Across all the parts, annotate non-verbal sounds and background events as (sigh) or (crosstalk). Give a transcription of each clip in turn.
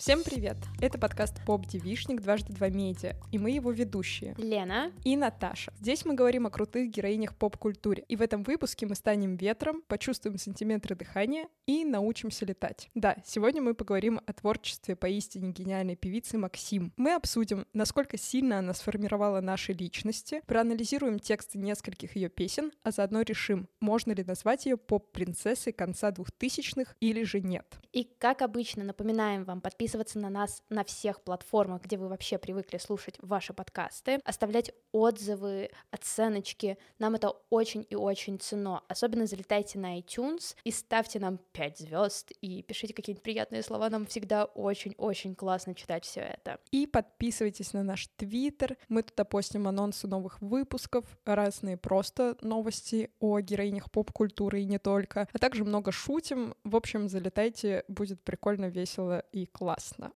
Всем привет! Это подкаст «Поп Девишник. Дважды два медиа», и мы его ведущие. Лена. И Наташа. Здесь мы говорим о крутых героинях поп-культуре, и в этом выпуске мы станем ветром, почувствуем сантиметры дыхания и научимся летать. Да, сегодня мы поговорим о творчестве поистине гениальной певицы Максим. Мы обсудим, насколько сильно она сформировала наши личности, проанализируем тексты нескольких ее песен, а заодно решим, можно ли назвать ее поп-принцессой конца двухтысячных или же нет. И, как обычно, напоминаем вам подписываться подписываться на нас на всех платформах, где вы вообще привыкли слушать ваши подкасты, оставлять отзывы, оценочки. Нам это очень и очень ценно. Особенно залетайте на iTunes и ставьте нам 5 звезд и пишите какие-нибудь приятные слова. Нам всегда очень-очень классно читать все это. И подписывайтесь на наш Твиттер. Мы туда постим анонсы новых выпусков, разные просто новости о героинях поп-культуры и не только, а также много шутим. В общем, залетайте, будет прикольно, весело и классно классно.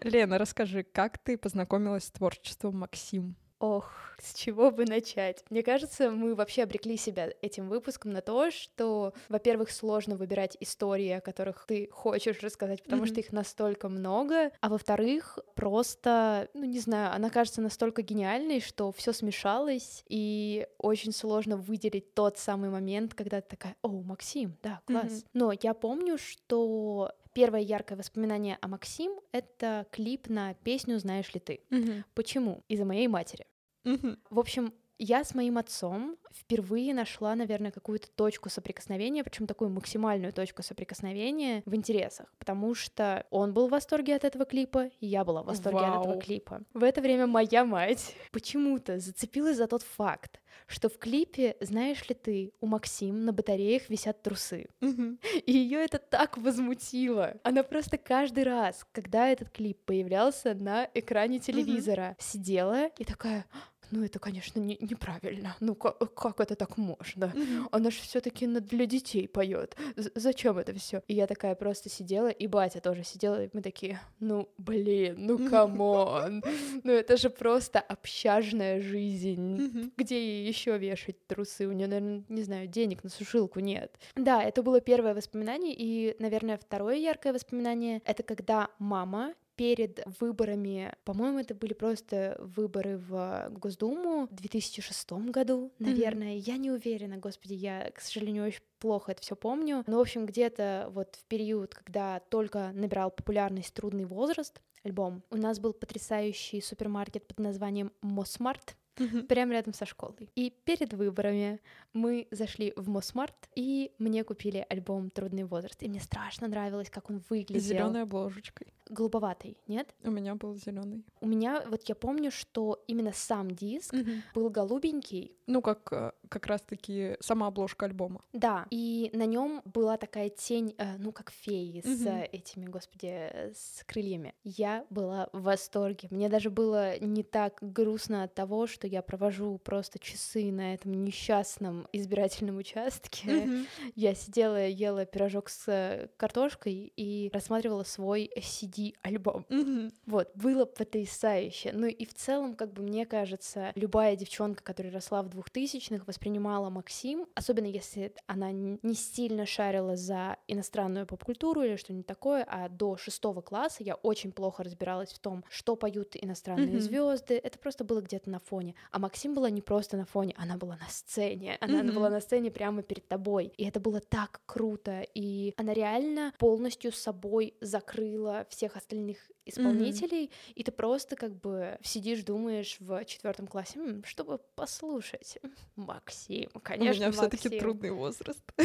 Лена, расскажи, как ты познакомилась с творчеством Максим? Ох, с чего бы начать? Мне кажется, мы вообще обрекли себя этим выпуском на то, что, во-первых, сложно выбирать истории, о которых ты хочешь рассказать, потому mm-hmm. что их настолько много, а во-вторых, просто, ну не знаю, она кажется настолько гениальной, что все смешалось, и очень сложно выделить тот самый момент, когда ты такая, о, Максим, да, класс. Mm-hmm. Но я помню, что Первое яркое воспоминание о Максим — это клип на песню «Знаешь ли ты?». Угу. Почему? Из-за моей матери. Угу. В общем, я с моим отцом впервые нашла, наверное, какую-то точку соприкосновения, причем такую максимальную точку соприкосновения в интересах, потому что он был в восторге от этого клипа, и я была в восторге Вау. от этого клипа. В это время моя мать (laughs) почему-то зацепилась за тот факт, что в клипе, знаешь ли ты, у Максим на батареях висят трусы. Угу. (laughs) И ее это так возмутило. Она просто каждый раз, когда этот клип появлялся на экране телевизора, угу. сидела и такая ну это, конечно, не, неправильно. Ну как, как это так можно? Mm-hmm. Она же все-таки для детей поет. Зачем это все? И я такая просто сидела, и батя тоже сидела, и мы такие, ну блин, ну come on, ну это же просто общажная жизнь. Где ей еще вешать трусы? У нее, наверное, не знаю, денег на сушилку нет. Да, это было первое воспоминание, и, наверное, второе яркое воспоминание — это когда мама перед выборами, по-моему, это были просто выборы в Госдуму в 2006 году, наверное. Mm-hmm. Я не уверена, господи, я, к сожалению, очень плохо это все помню. Но, в общем, где-то вот в период, когда только набирал популярность «Трудный возраст», альбом, у нас был потрясающий супермаркет под названием Мосмарт, Uh-huh. прямо рядом со школой. И перед выборами мы зашли в Мосмарт, и мне купили альбом «Трудный возраст», и мне страшно нравилось, как он выглядел. С зеленой обложечкой голубоватый, нет? У меня был зеленый. У меня, вот я помню, что именно сам диск угу. был голубенький. Ну, как э, как раз-таки сама обложка альбома. Да, и на нем была такая тень, э, ну, как феи угу. с этими, господи, с крыльями. Я была в восторге. Мне даже было не так грустно от того, что я провожу просто часы на этом несчастном избирательном участке. Угу. (laughs) Я сидела, ела пирожок с картошкой и рассматривала свой CD CD-альбом. Mm-hmm. Вот, было потрясающе. Ну и в целом, как бы мне кажется, любая девчонка, которая росла в двухтысячных, воспринимала Максим, особенно если она не сильно шарила за иностранную поп-культуру или что-нибудь такое, а до шестого класса я очень плохо разбиралась в том, что поют иностранные mm-hmm. звезды. Это просто было где-то на фоне. А Максим была не просто на фоне, она была на сцене. Она mm-hmm. была на сцене прямо перед тобой. И это было так круто. И она реально полностью собой закрыла все всех остальных исполнителей, mm-hmm. и ты просто как бы сидишь, думаешь в четвертом классе, чтобы послушать. (laughs) Максим, конечно. У меня все-таки трудный возраст. (laughs)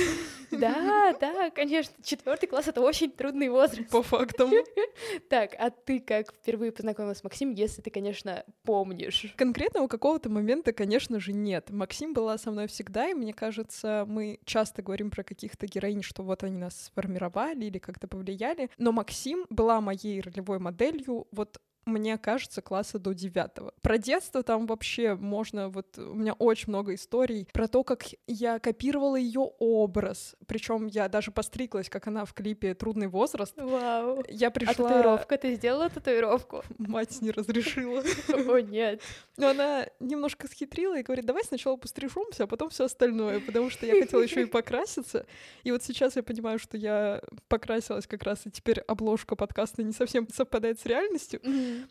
Да, да, конечно. Четвертый класс это очень трудный возраст. По фактам. (laughs) Так, а ты как впервые познакомилась с Максим, если ты, конечно, помнишь? Конкретного какого-то момента, конечно же, нет. Максим была со мной всегда, и мне кажется, мы часто говорим про каких-то героинь, что вот они нас сформировали или как-то повлияли, но Максим была моей ролевой моделью вот мне кажется, класса до девятого. Про детство там вообще можно, вот у меня очень много историй про то, как я копировала ее образ. Причем я даже постриглась, как она в клипе «Трудный возраст». Вау. Я А пришла... татуировка? Ты сделала татуировку? Мать не разрешила. (laughs) О, нет. Но она немножко схитрила и говорит, давай сначала пострижемся, а потом все остальное, потому что я хотела еще и (laughs) покраситься. И вот сейчас я понимаю, что я покрасилась как раз, и теперь обложка подкаста не совсем совпадает с реальностью.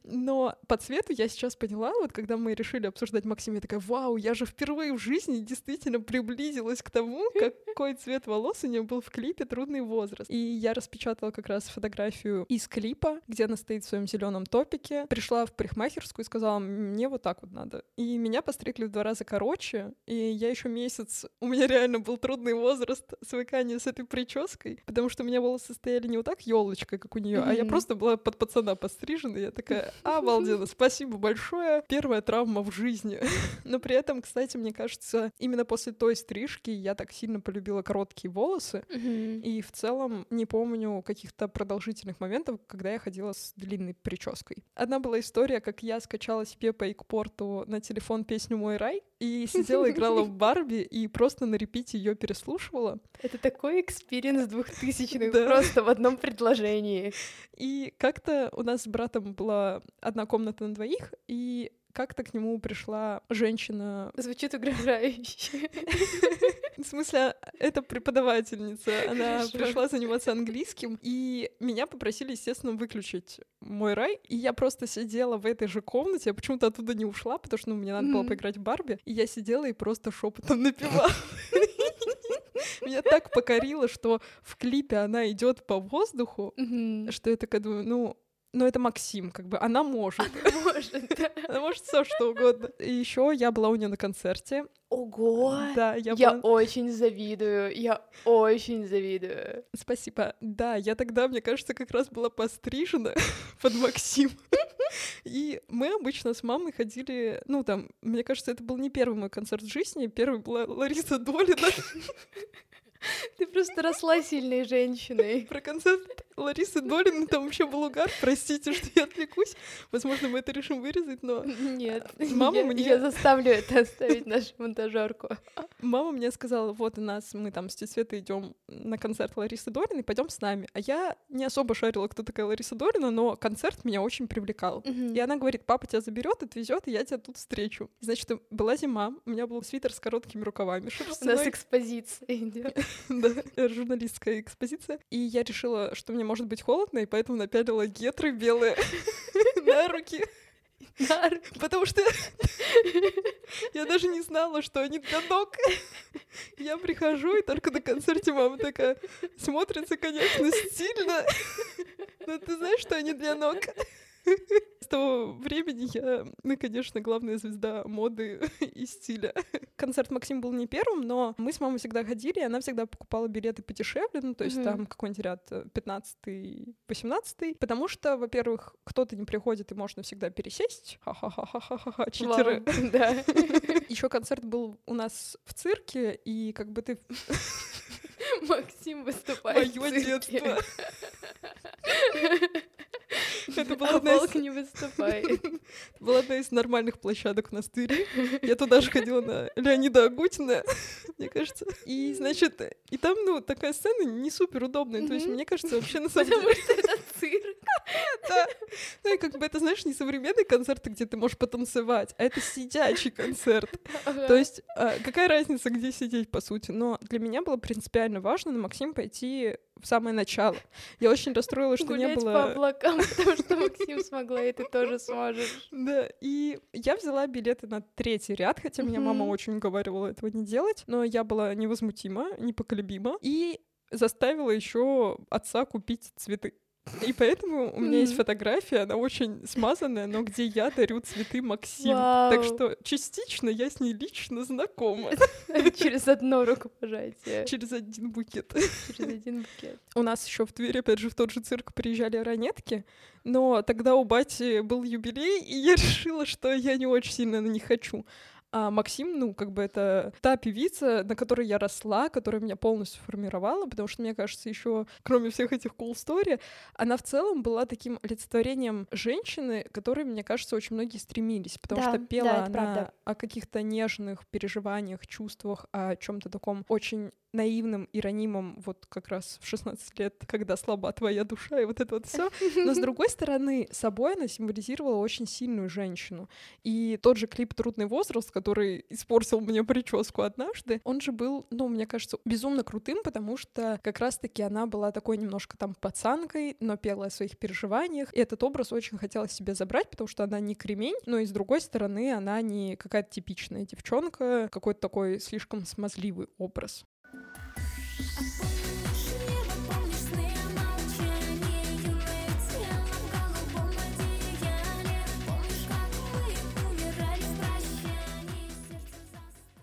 Но по цвету я сейчас поняла, вот когда мы решили обсуждать Максима, я такая, вау, я же впервые в жизни действительно приблизилась к тому, (laughs) какой цвет волос у нее был в клипе «Трудный возраст». И я распечатала как раз фотографию из клипа, где она стоит в своем зеленом топике. Пришла в парикмахерскую и сказала, мне вот так вот надо. И меня постригли в два раза короче, и я еще месяц... У меня реально был трудный возраст свыкания с этой прической, потому что у меня волосы стояли не вот так елочкой, как у нее, а я просто была под пацана пострижена. Я такая, (laughs) обалденно, спасибо большое. Первая травма в жизни. (laughs) Но при этом, кстати, мне кажется, именно после той стрижки я так сильно полюбила короткие волосы. И в целом не помню каких-то продолжительных моментов, когда я ходила с длинной прической. Одна была история, как я скачала себе по ИК-порту на телефон песню «Мой рай» и сидела, (laughs) играла в Барби и просто на репите ее переслушивала. Это такой experience двухтысячных Да. просто в одном предложении. И как-то у нас с братом была одна комната на двоих, и как-то к нему пришла женщина. Звучит угрожающе. В смысле, это преподавательница. Она Хорошо. пришла заниматься английским, и меня попросили, естественно, выключить мой рай. И я просто сидела в этой же комнате. Я почему-то оттуда не ушла, потому что ну, мне надо было Мгм. поиграть в Барби. И я сидела и просто шепотом напевала. (laughs) Меня так покорило, что в клипе она идет по воздуху, что я такая думаю, ну, ну это Максим, как бы она может. Может, да. (laughs) Она может все что угодно. И еще я была у нее на концерте. Ого! Да, я, Я была. очень завидую, я очень завидую. Спасибо. Да, я тогда, мне кажется, как раз была пострижена (laughs) под Максим. (laughs) И мы обычно с мамой ходили, ну там, мне кажется, это был не первый мой концерт в жизни, первый была Лариса Долина. Ты просто росла сильной женщиной. Про концерт Ларисы Долины там вообще был угар. Простите, что я отвлекусь. Возможно, мы это решим вырезать, но Нет, Мама я, мне- я заставлю это оставить нашу монтажерку. Мама мне сказала, вот у нас, мы там с тетей Светой идем на концерт Ларисы Долиной, пойдем с нами. А я не особо шарила, кто такая Лариса Долина, но концерт меня очень привлекал. И она говорит, папа тебя заберет, отвезет, и я тебя тут встречу. Значит, была зима, у меня был свитер с короткими рукавами, У нас шерстяной, экспозиция идет. (laughs) да, журналистская экспозиция. И я решила, что мне может быть холодно, и поэтому напялила гетры белые (laughs) на руки. Потому что я даже не знала, что они для ног. Я прихожу, и только на концерте мама такая смотрится, конечно, стильно. Но ты знаешь, что они для ног? С того времени я, ну, конечно, главная звезда моды (laughs) и стиля. Концерт Максим был не первым, но мы с мамой всегда ходили, и она всегда покупала билеты подешевле, ну, то есть Мгм. там какой-нибудь ряд э, 15 по 17 потому что, во-первых, кто-то не приходит, и можно всегда пересесть. Ха-ха-ха-ха-ха-ха, читеры. Да. (laughs) Еще концерт был у нас в цирке, и как бы ты... Максим выступает. Мое детство. (laughs) Это была А одна из не выступает. (laughs) была одна из нормальных площадок в Твери. Я туда же ходила на Леонида Агутина, мне кажется. И, значит, и там, ну, такая сцена не супер удобная. То есть, мне кажется, вообще на самом Потому деле... что это цирк. Да. Ну, и как бы это, знаешь, не современный концерт, где ты можешь потанцевать, а это сидячий концерт. То есть, а, какая разница, где сидеть, по сути? Но для меня было принципиально важно на Максим пойти в самое начало. Я очень расстроилась, что не Гулять по было... облакам, (laughs) потому что Максим смогла, и ты тоже сможешь. Да, и я взяла билеты на третий ряд, хотя меня мама очень уговаривала этого не делать, но я была невозмутима, непоколебима и заставила еще отца купить цветы. И поэтому у меня есть фотография, она очень смазанная, но где я дарю цветы Максим. Так Вау. что частично я с ней лично знакома Через одно рукопожатие. через один букет. Через один букет. У нас еще в Твери, опять же, в тот же цирк приезжали ранетки, но тогда у бати был юбилей, и я (laughs) решила, что я не очень сильно на них хочу. А Максим, ну, как бы это та певица, на которой я росла, которая меня полностью формировала, потому что, мне кажется, еще кроме всех этих cool story, она в целом была таким олицетворением женщины, которой, мне кажется, очень многие стремились, потому Да, что пела да, она правда. о каких-то нежных переживаниях, чувствах, о чем-то таком очень наивным и ранимом вот как раз в 16 лет, когда слаба твоя душа и вот это вот все. Но с (laughs) другой стороны, собой она символизировала очень сильную женщину. И тот же клип «Трудный возраст», который испортил мне прическу однажды, он же был, ну, мне кажется, безумно крутым, потому что как раз-таки она была такой немножко там пацанкой, но пела о своих переживаниях. И этот образ очень хотелось себе забрать, потому что она не кремень, но и с другой стороны, она не какая-то типичная девчонка, какой-то такой слишком смазливый образ.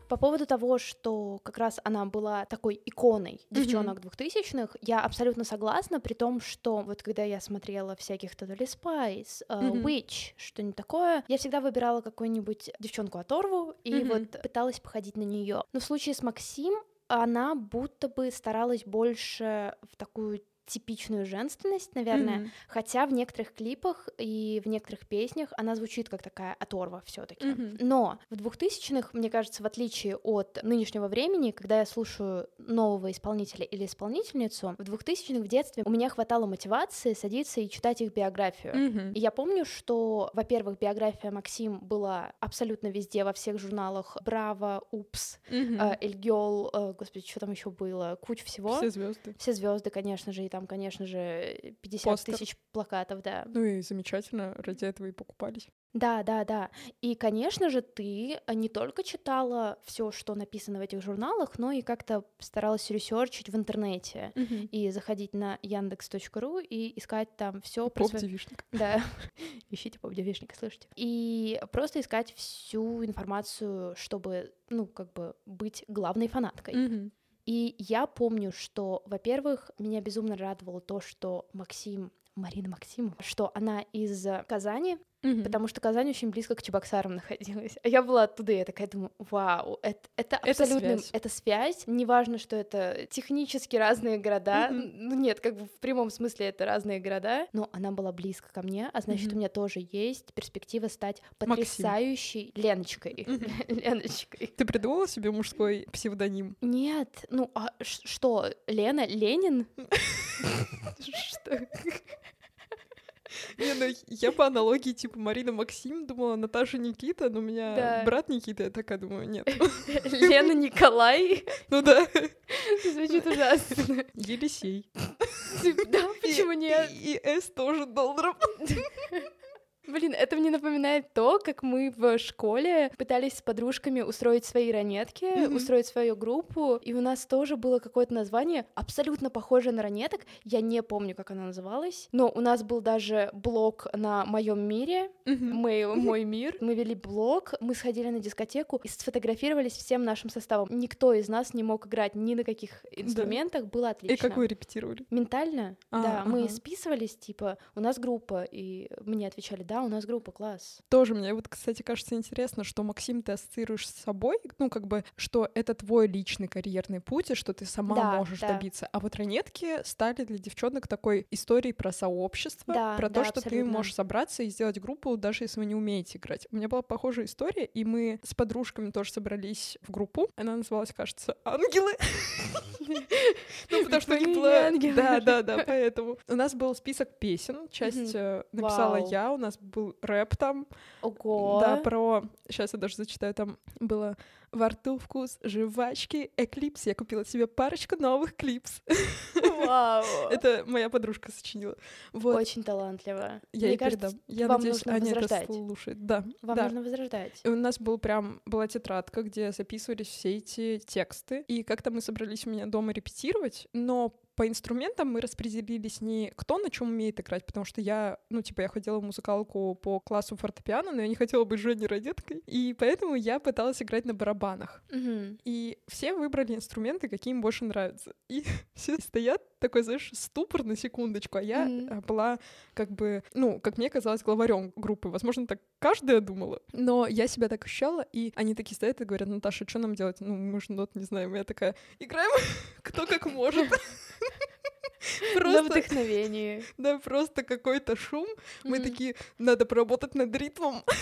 По поводу того, что как раз она была такой иконой девчонок двухтысячных, я абсолютно согласна, при том, что вот когда я смотрела всяких Totally Spice, э, Мгм. Witch, что-нибудь такое, я всегда выбирала какую-нибудь девчонку оторву и Мгм. вот пыталась походить на нее. Но в случае с Максим она будто бы старалась больше в такую типичную женственность, наверное, Мгм. хотя в некоторых клипах и в некоторых песнях она звучит как такая оторва все таки Мгм. но в 2000-х, мне кажется, в отличие от нынешнего времени, когда я слушаю нового исполнителя или исполнительницу, в 2000-х в детстве у меня хватало мотивации садиться и читать их биографию. Мгм. И я помню, что, во-первых, биография Максим была абсолютно везде, во всех журналах. Браво, Упс, Мгм. э, Эльгёл, э, господи, что там еще было? Куча всего. Все звезды. Все звезды, конечно же, и там, конечно же, 50 Постер. тысяч плакатов, да. Ну и замечательно, ради этого и покупались. Да, да, да. И, конечно же, ты э, не только читала все, что написано в этих журналах, но и как-то старалась ресерчить в интернете и заходить на яндекс.ру и искать там все про девишник. Да, (laughs) ищите поп девишника, слышите. И просто искать всю информацию, чтобы, ну, как бы быть главной фанаткой. Мгм. И я помню, что, во-первых, меня безумно радовало то, что Максим, Марина Максимова, что она из Казани, Мгм. потому что Казань очень близко к Чебоксарам находилась. А я была оттуда, и я такая думаю, вау, это, это Это абсолютно... связь. Это связь. Неважно, что это технически разные города. Мгм. Ну нет, как бы в прямом смысле это разные города. Но она была близко ко мне, а значит, Мгм. у меня тоже есть перспектива стать Максим. потрясающей Леночкой. Мгм. (laughs) Леночкой. Ты придумала себе мужской псевдоним? Нет, ну а что, Лена, Ленин? (laughs) Что? (laughs) Не, ну я по аналогии типа Марина Максим думала Наташа Никита, но у меня Да. брат Никита, я такая думаю, нет. (laughs) Лена Николай? (laughs) Ну да. Звучит ужасно. Елисей. Да, почему нет? И, С тоже долларов. Блин, это мне напоминает то, как мы в школе пытались с подружками устроить свои ранетки, Мгм. устроить свою группу, и у нас тоже было какое-то название абсолютно похожее на ранеток. Я не помню, как оно называлось, но у нас был даже блог на моем мире, мой, мой мир. Мы вели блог, мы сходили на дискотеку и сфотографировались всем нашим составом. Никто из нас не мог играть ни на каких инструментах, было отлично. И как вы репетировали? Ментально, А, да, мы ага. списывались, типа, у нас группа, и мне отвечали, да, у нас группа, класс. Тоже мне вот, кстати, кажется интересно, что Максим ты ассоциируешь с собой, ну как бы, что это твой личный карьерный путь, и что ты сама Да, можешь да. добиться. А вот ранетки стали для девчонок такой историей про сообщество, Да, про да, то, что ты абсолютно. можешь собраться и сделать группу, даже если вы не умеете играть. У меня была похожая история, и мы с подружками тоже собрались в группу. Она называлась, кажется, «Ангелы». (laughs) Ну, потому что не ангелы. Да, да, да, поэтому. У нас был список песен, часть э, написала я, у нас был рэп там, Ого. да, про... Сейчас я даже зачитаю, там было «Во рту вкус жвачки, эклипс, я купила себе парочку новых клипс». Вау. (laughs) Это моя подружка сочинила. Вот, Очень талантливо. я Мне ей кажется, передам. Я вам надеюсь, нужно Аня это возрождать. слушает. Да, Вам да. нужно возрождать. И у нас был прям, была тетрадка, где записывались все эти тексты. И как-то мы собрались у меня дома репетировать, но по инструментам мы распределились не кто на чем умеет играть, потому что я, ну, типа, я ходила в музыкалку по классу фортепиано, но я не хотела быть Женей Родеткой, и поэтому я пыталась играть на барабанах. Мгм. И все выбрали инструменты, какие им больше нравятся. И (laughs) все стоят такой, знаешь, ступор на секундочку, а я а, была как бы, ну, как мне казалось, главарем группы. Возможно, так каждая думала, но я себя так ощущала, и они такие стоят и говорят, Наташа, что нам делать? Ну, мы же нот не знаем. И я такая, играем (laughs) кто как может. (laughs) На Просто, вдохновении. (laughs) да, просто какой-то шум. Мы такие, надо поработать над ритмом. (laughs)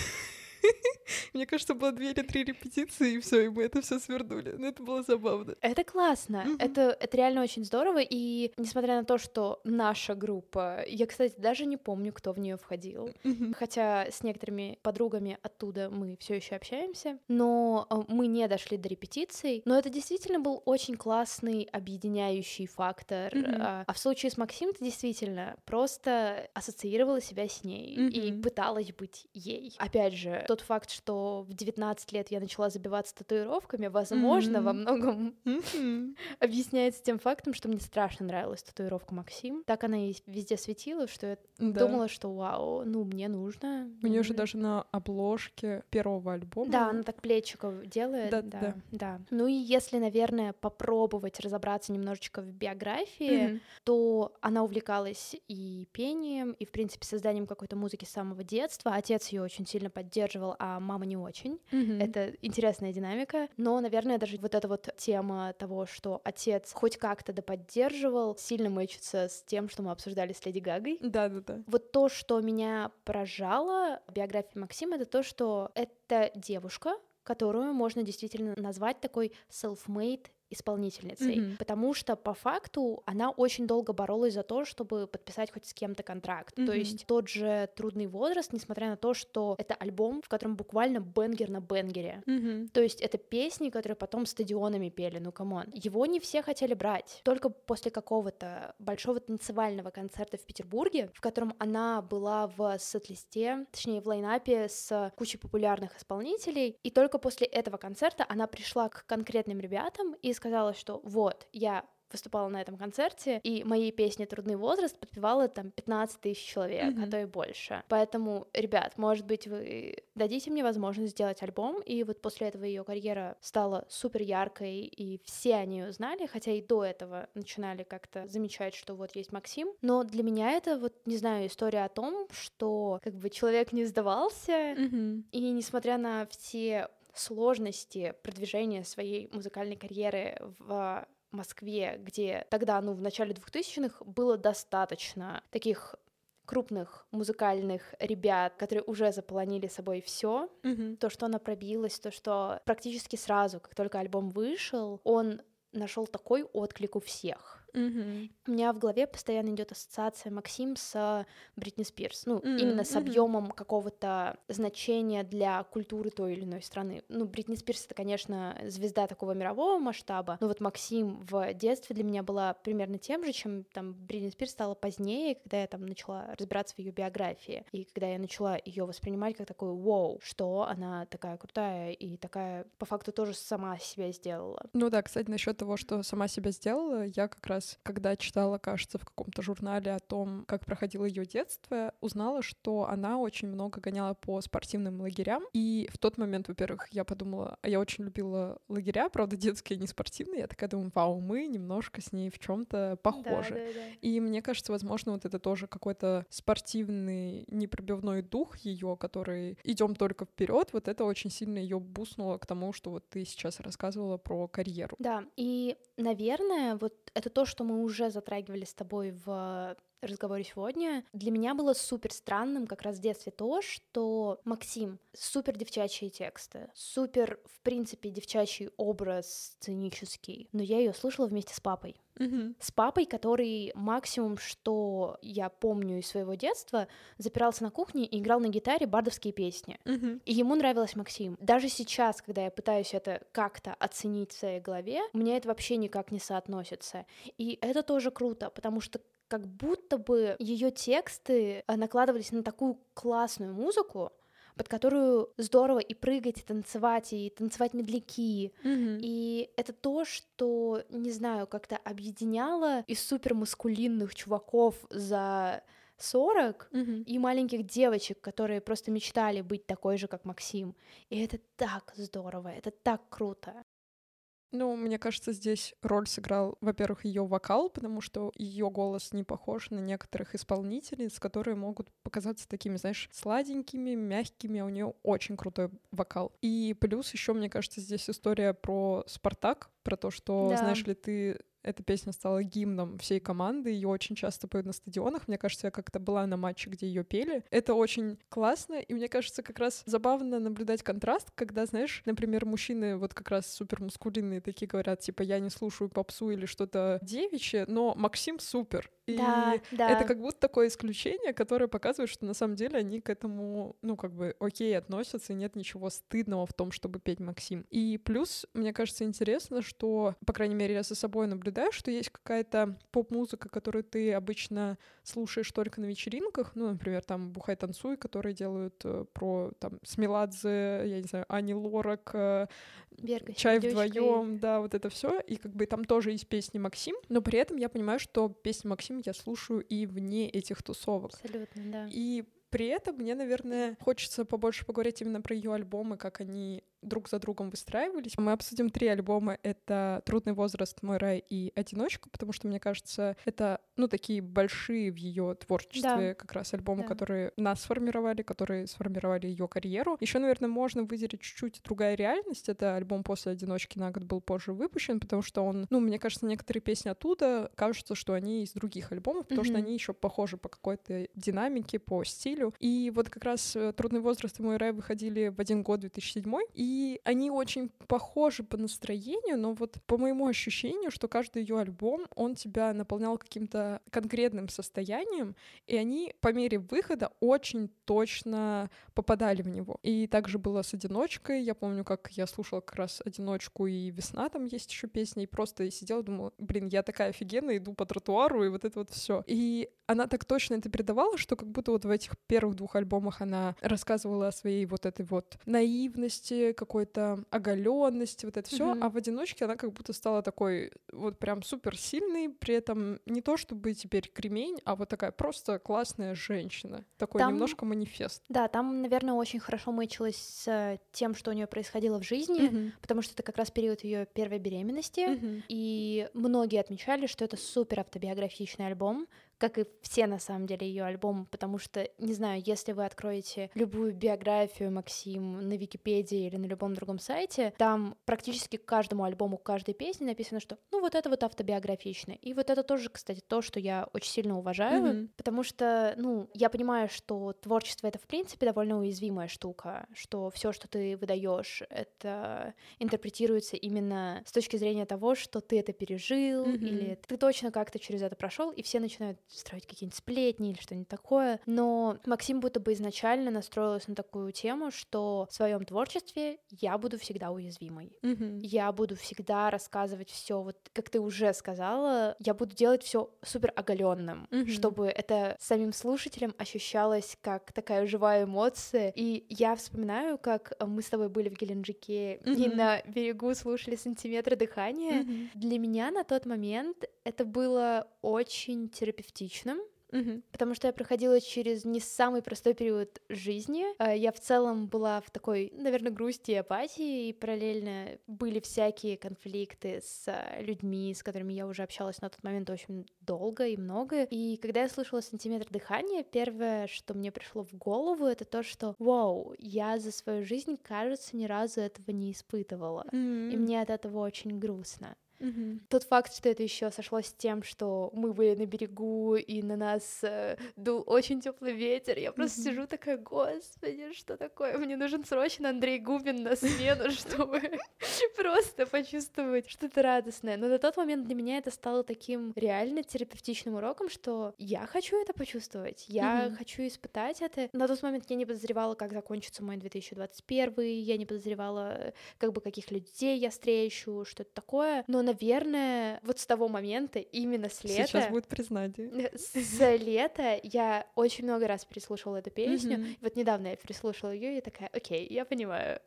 (laughs) Мне кажется, было две или три репетиции, и все, и мы это все свернули. Но это было забавно. Это классно, Мгм. это, это реально очень здорово, и несмотря на то, что наша группа, я, кстати, даже не помню, кто в нее входил, Мгм. хотя с некоторыми подругами оттуда мы все еще общаемся, но э, мы не дошли до репетиций, но это действительно был очень классный объединяющий фактор, Мгм. а, а в случае с Максим ты действительно просто ассоциировала себя с ней и Мгм. пыталась быть ей. Опять же, тот факт, что в 19 лет я начала забиваться татуировками, возможно, во Мгм. многом (laughs) Мгм. (laughs) объясняется тем фактом, что мне страшно нравилась татуировка Максим. Так она и везде светила, что я Да. думала, что вау, ну мне нужно. У нее же нужно. даже на обложке первого альбома. Да, она так плечиков делает. Да, Да, да. да, Ну и если, наверное, попробовать разобраться немножечко в биографии, Мгм. то она увлекалась и пением, и, в принципе, созданием какой-то музыки с самого детства. Отец ее очень сильно поддерживал, а мама не очень. Мгм. Это интересная динамика. Но, наверное, даже вот эта вот тема того, что отец хоть как-то да поддерживал, сильно мэчится с тем, что мы обсуждали с Леди Гагой. Да, да, да. Вот то, что меня поражало в биографии Максима, это то, что это девушка, которую можно действительно назвать такой self-made исполнительницей, Мгм. потому что по факту она очень долго боролась за то, чтобы подписать хоть с кем-то контракт. То Мгм. есть тот же трудный возраст, несмотря на то, что это альбом, в котором буквально banger на banger е. Мгм. То есть это песни, которые потом стадионами пели, ну come on. Его не все хотели брать. Только после какого-то большого танцевального концерта в Петербурге, в котором она была в сет-листе, точнее в лайнапе с кучей популярных исполнителей, и только после этого концерта она пришла к конкретным ребятам и сказала, что вот, я выступала на этом концерте, и моей песне «Трудный возраст» подпевало там 15 тысяч человек, а Мгм. то и больше. Поэтому, ребят, может быть, вы дадите мне возможность сделать альбом, и вот после этого ее карьера стала супер яркой, и все они ее знали, хотя и до этого начинали как-то замечать, что вот есть Максим. Но для меня это вот, не знаю, история о том, что как бы человек не сдавался, Мгм. и несмотря на все сложности продвижения своей музыкальной карьеры в Москве, где тогда, ну, в начале 2000-х было достаточно таких крупных музыкальных ребят, которые уже заполонили собой все. Мгм. То, что она пробилась, то, что практически сразу, как только альбом вышел, он нашел такой отклик у всех. Мгм. У меня в голове постоянно идет ассоциация Максим с Бритни Спирс. Ну, М, именно с объемом какого-то значения для культуры той или иной страны. Ну, Бритни Спирс это, конечно, звезда такого мирового масштаба. Но вот Максим в детстве для меня была примерно тем же, чем там Бритни Спирс стала позднее, когда я там начала разбираться в ее биографии. И когда я начала ее воспринимать как такой вау, что она такая крутая и такая по факту тоже сама себя сделала. Ну да, кстати, насчет того, что сама себя сделала, я как раз, когда читала, кажется, в каком-то журнале о том, как проходило ее детство, узнала, что она очень много гоняла по спортивным лагерям. И в тот момент, во-первых, я подумала, а я очень любила лагеря, правда, детские, не спортивные. Я такая думаю, вау, мы немножко с ней в чем-то похожи. Да, да, да. И мне кажется, возможно, вот это тоже какой-то спортивный, непробивной дух ее, который идем только вперед. Вот это очень сильно ее буснуло к тому, что вот ты сейчас рассказывала про карьеру. Да, и, наверное, вот это то, что мы уже затрагивали с тобой в разговоре сегодня, для меня было супер странным как раз в детстве то, что Максим супер девчачьи тексты, супер, в принципе, девчачий образ сценический, но я ее слышала вместе с папой. Мгм. С папой, который максимум, что я помню из своего детства, запирался на кухне и играл на гитаре бардовские песни. Мгм. И ему нравилась Максим. Даже сейчас, когда я пытаюсь это как-то оценить в своей голове, мне это вообще никак не соотносится. И это тоже круто, потому что как будто бы ее тексты э, накладывались на такую классную музыку, под которую здорово и прыгать, и танцевать, и танцевать медляки. Мгм. И это то, что, не знаю, как-то объединяло из супермаскулинных чуваков за 40 Мгм. и маленьких девочек, которые просто мечтали быть такой же, как Максим. И это так здорово, это так круто. Ну, мне кажется, здесь роль сыграл, во-первых, ее вокал, потому что ее голос не похож на некоторых исполнительниц, которые могут показаться такими, знаешь, сладенькими, мягкими, а у нее очень крутой вокал. И плюс еще, мне кажется, здесь история про Спартак, про то, что, Да. знаешь ли, ты эта песня стала гимном всей команды, ее очень часто поют на стадионах. Мне кажется, я как-то была на матче, где ее пели. Это очень классно, и мне кажется, как раз забавно наблюдать контраст, когда, знаешь, например, мужчины вот как раз супер мускулинные такие говорят, типа, я не слушаю попсу или что-то девичье, но Максим супер. И Да, да. это как будто такое исключение, которое показывает, что на самом деле они к этому, ну, как бы, окей относятся, и нет ничего стыдного в том, чтобы петь Максим. И плюс, мне кажется, интересно, что, по крайней мере, я за собой наблюдаю, что есть какая-то поп-музыка, которую ты обычно слушаешь только на вечеринках, ну, например, там «Бухай, танцуй», которые делают э, про, там, Смеладзе, я не знаю, Ани Лорак, э, Верка чай вдвоем, да, вот это все. И как бы там тоже есть песни Максим, но при этом я понимаю, что песни Максим я слушаю и вне этих тусовок. Абсолютно, да. И при этом мне, наверное, хочется побольше поговорить именно про ее альбомы, как они друг за другом выстраивались. Мы обсудим три альбома. Это «Трудный возраст», «Мой рай» и «Одиночка», потому что, мне кажется, это, ну, такие большие в ее творчестве Да. как раз альбомы, Да. которые нас сформировали, которые сформировали ее карьеру. Еще, наверное, можно выделить чуть-чуть «Другая реальность». Это альбом после «Одиночки» на год был позже выпущен, потому что он, ну, мне кажется, некоторые песни оттуда кажутся, что они из других альбомов, потому что Мгм. они еще похожи по какой-то динамике, по стилю. И вот как раз э, «Трудный возраст» и «Мой рай» выходили в один год, 2007 и они очень похожи по настроению, но вот по моему ощущению, что каждый ее альбом, он тебя наполнял каким-то конкретным состоянием, и они по мере выхода очень точно попадали в него. И также было с «Одиночкой». Я помню, как я слушала как раз «Одиночку» и «Весна», там есть еще песня, и просто сидела, думала, блин, я такая офигенная, иду по тротуару, и вот это вот все. И она так точно это передавала, что как будто вот в этих первых двух альбомах она рассказывала о своей вот этой вот наивности, какой-то оголенности, вот это все, Мгм. а в одиночке она как будто стала такой вот прям супер сильной, при этом не то чтобы теперь кремень, а вот такая просто классная женщина, такой Там- немножко манифест. Да, там, наверное, очень хорошо мэчилось с э, тем, что у нее происходило в жизни, потому что это как раз период ее первой беременности. Мгм. И многие отмечали, что это супер автобиографичный альбом, как и все на самом деле ее альбомы, потому что, не знаю, если вы откроете любую биографию Максим на Википедии или на любом другом сайте, там практически к каждому альбому, к каждой песне написано, что ну вот это вот автобиографично. И вот это тоже, кстати, то, что я очень сильно уважаю, Мгм. потому что, ну, я понимаю, что творчество это в принципе довольно уязвимая штука, что все, что ты выдаешь, это интерпретируется именно с точки зрения того, что ты это пережил, Мгм. или ты точно как-то через это прошел, и все начинают строить какие-нибудь сплетни или что-нибудь такое. Но Максим будто бы изначально настроилась на такую тему, что в своем творчестве я буду всегда уязвимой. Мгм. Я буду всегда рассказывать все, вот как ты уже сказала, я буду делать все супер оголенным, Мгм. чтобы это самим слушателям ощущалось как такая живая эмоция. И я вспоминаю, как мы с тобой были в Геленджике и Мгм. на берегу слушали сантиметры дыхания. Мгм. Для меня на тот момент это было очень терапевтичным. Потому что я проходила через не самый простой период жизни. Э, Я в целом была в такой, наверное, грусти и апатии, и параллельно были всякие конфликты с э, людьми, с которыми я уже общалась на тот момент очень долго и много. И когда я слушала «Сантиметр дыхания», первое, что мне пришло в голову, это то, что «Вау, я за свою жизнь, кажется, ни разу этого не испытывала». И М. мне от этого очень грустно. Мгм. Тот факт, что это еще сошлось с тем, что мы были на берегу, и на нас э, дул очень теплый ветер. Я просто Мгм. сижу такая, господи, что такое? Мне нужен срочно Андрей Губин на смену, (laughs) чтобы (laughs) просто почувствовать что-то радостное. Но на тот момент для меня это стало таким реально терапевтичным уроком, что я хочу это почувствовать, я хочу испытать это. На тот момент я не подозревала, как закончится мой 2021, я не подозревала, э, как бы каких людей я встречу, что это такое. Но, наверное, вот с того момента, именно с лета... Сейчас будет признание. э, С лета я очень много раз переслушивала эту песню. Мгм. Вот недавно я переслушала ее и такая, окей, я понимаю.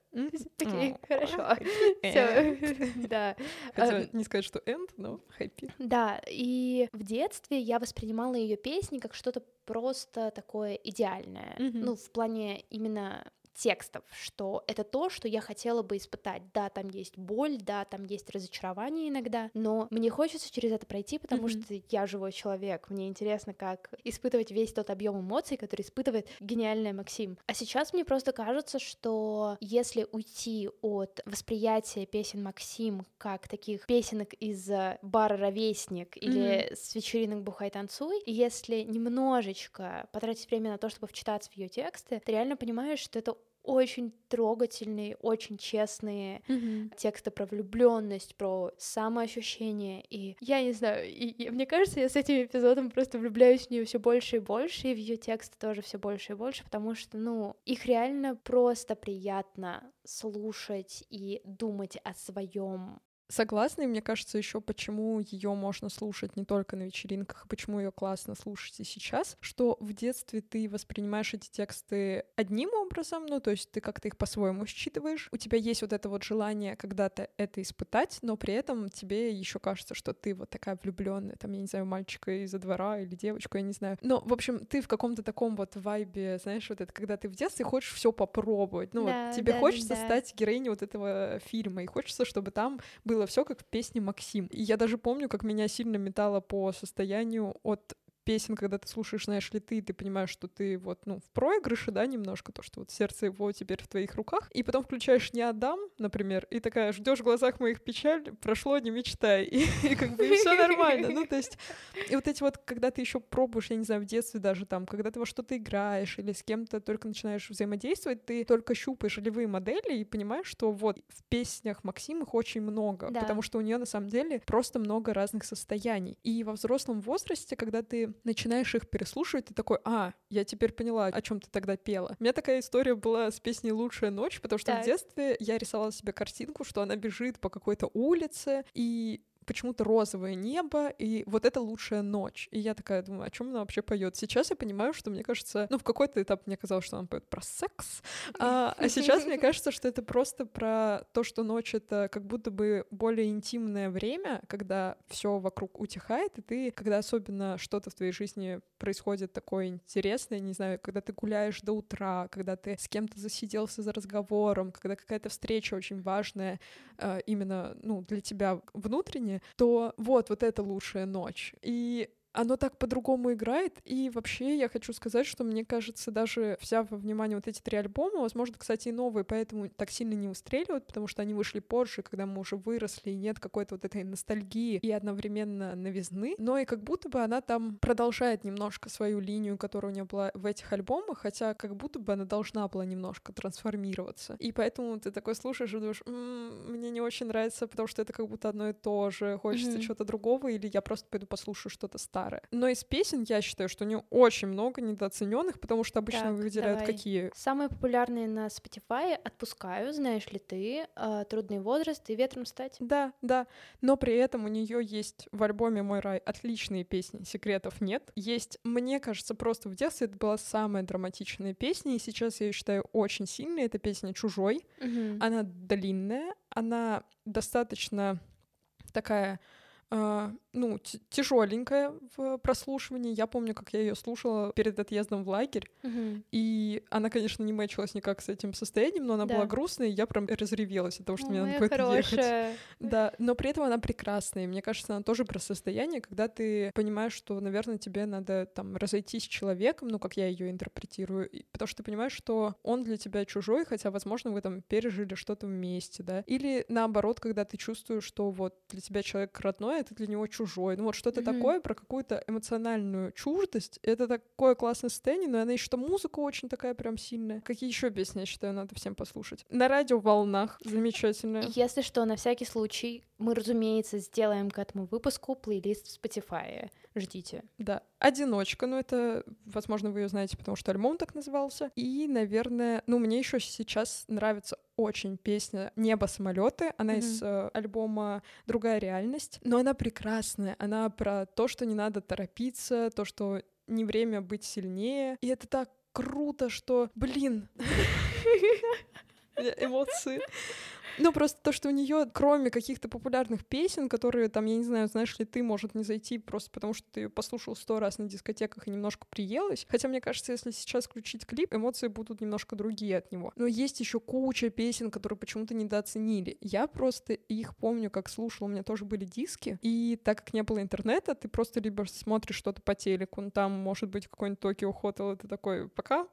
Окей, хорошо. (laughs) Все, (laughs) да. Хотела Ам, не сказать, что end, но happy. Да, и в детстве я воспринимала ее песни как что-то просто такое идеальное. Ну, в плане именно текстов, что это то, что я хотела бы испытать. Да, там есть боль, да, там есть разочарование иногда, но мне хочется через это пройти, потому Мгм. что я живой человек. Мне интересно, как испытывать весь тот объем эмоций, который испытывает гениальная Максим. А сейчас мне просто кажется, что если уйти от восприятия песен Максим как таких песенок из э, бара «Ровесник» или с вечеринок «Бухай, танцуй», если немножечко потратить время на то, чтобы вчитаться в ее тексты, ты реально понимаешь, что это очень трогательные, очень честные тексты про влюбленность, про самоощущение. И я не знаю, и, и мне кажется, я с этим эпизодом просто влюбляюсь в нее все больше и больше, и в ее тексты тоже все больше и больше, потому что, ну, их реально просто приятно слушать и думать о своем. Согласна, и мне кажется, еще почему ее можно слушать не только на вечеринках, и почему ее классно слушать и сейчас, что в детстве ты воспринимаешь эти тексты одним образом, ну, то есть ты как-то их по-своему считываешь, у тебя есть вот это вот желание когда-то это испытать, но при этом тебе еще кажется, что ты вот такая влюбленная, там, я не знаю, мальчика из-за двора или девочку, я не знаю. Но, в общем, ты в каком-то таком вот вайбе, знаешь, вот это, когда ты в детстве хочешь все попробовать, ну, Да, вот тебе да, хочется да. стать героиней вот этого фильма, и хочется, чтобы там было все как в песне Максим. И я даже помню, как меня сильно метало по состоянию от песен, когда ты слушаешь, знаешь ли ты, ты понимаешь, что ты вот, ну, в проигрыше, да, немножко, то, что вот сердце его теперь в твоих руках, и потом включаешь «Не отдам», например, и такая ждешь в глазах моих печаль, прошло, не мечтай, и, (laughs) и как бы все нормально, ну, то есть, и вот эти вот, когда ты еще пробуешь, я не знаю, в детстве даже там, когда ты во что-то играешь или с кем-то только начинаешь взаимодействовать, ты только щупаешь ролевые модели и понимаешь, что вот в песнях Максим их очень много, Да. потому что у нее на самом деле просто много разных состояний. И во взрослом возрасте, когда ты начинаешь их переслушивать, ты такой, а, я теперь поняла, о чем ты тогда пела. У меня такая история была с песней «Лучшая ночь», потому что Так. в детстве я рисовала себе картинку, что она бежит по какой-то улице, и почему-то розовое небо, и вот это лучшая ночь. И я такая думаю, о чем она вообще поет? Сейчас я понимаю, что мне кажется, ну, в какой-то этап мне казалось, что она поет про секс, а, а сейчас мне (laughs) кажется, что это просто про то, что ночь это как будто бы более интимное время, когда все вокруг утихает, и ты, когда особенно что-то в твоей жизни происходит такое интересное, не знаю, когда ты гуляешь до утра, когда ты с кем-то засиделся за разговором, когда какая-то встреча очень важная э, именно, ну, для тебя внутренне, то вот, вот это лучшая ночь. И оно так по-другому играет, и вообще я хочу сказать, что мне кажется, даже взяв во внимание вот эти три альбома, возможно, кстати, и новые, поэтому так сильно не выстреливают, потому что они вышли позже, когда мы уже выросли, и нет какой-то вот этой ностальгии и одновременно новизны, но и как будто бы она там продолжает немножко свою линию, которая у нее была в этих альбомах, хотя как будто бы она должна была немножко трансформироваться. И поэтому ты такой слушаешь и думаешь, «М, мне не очень нравится, потому что это как будто одно и то же, хочется Мгм. чего-то другого, или я просто пойду послушаю что-то старое. Но из песен я считаю, что у нее очень много недооцененных, потому что обычно Так, выделяют давай. какие. Самые популярные на Spotify «Отпускаю», «Знаешь ли ты», э, «Трудный возраст» и «Ветром стать». Да, да. Но при этом у нее есть в альбоме Мой рай отличные песни, секретов нет. Есть, мне кажется, просто в детстве это была самая драматичная песня, и сейчас я ее считаю очень сильной. Это песня Чужой. Мгм. Она длинная, она достаточно такая а, ну, тяжеленькая в прослушивании. Я помню, как я ее слушала перед отъездом в лагерь, Мгм. и она, конечно, не мэчилась никак с этим состоянием, но она Да. была грустная, и я прям разревелась от того, что О, мне надо будет ехать. (laughs) Да, но при этом она прекрасная. И мне кажется, она тоже про состояние, когда ты понимаешь, что, наверное, тебе надо там разойтись с человеком, ну, как я ее интерпретирую, потому что ты понимаешь, что он для тебя чужой, хотя, возможно, вы там пережили что-то вместе, да. Или наоборот, когда ты чувствуешь, что вот для тебя человек родной, а ты для него чужой. Ну, вот что-то Мгм. такое про какую-то эмоциональную чуждость. Это такое классное состояние, но она еще там музыка очень такая прям сильная. Какие еще песни, я считаю, надо всем послушать? На радио волнах замечательная. Если что, на всякий случай, мы, разумеется, сделаем к этому выпуску плейлист в Spotify. Ждите. Да, одиночка, ну это, возможно, вы ее знаете, потому что альбом так назывался. И, наверное, ну мне еще сейчас нравится очень песня "Небо самолеты". Она из э, альбома "Другая реальность", но она прекрасная. Она про то, что не надо торопиться, то, что не время быть сильнее. И это так круто, что, блин, (laughs) (laughs) эмоции. Ну, просто то, что у нее, кроме каких-то популярных песен, которые там, я не знаю, знаешь ли ты, может не зайти просто потому, что ты ее послушал сто раз на дискотеках и немножко приелась. Хотя, мне кажется, если сейчас включить клип, эмоции будут немножко другие от него. Но есть еще куча песен, которые почему-то недооценили. Я просто их помню, как слушала, у меня тоже были диски, и так как не было интернета, ты просто либо смотришь что-то по телеку, ну, там может быть какой-нибудь Токио Хотел, и ты такой, пока,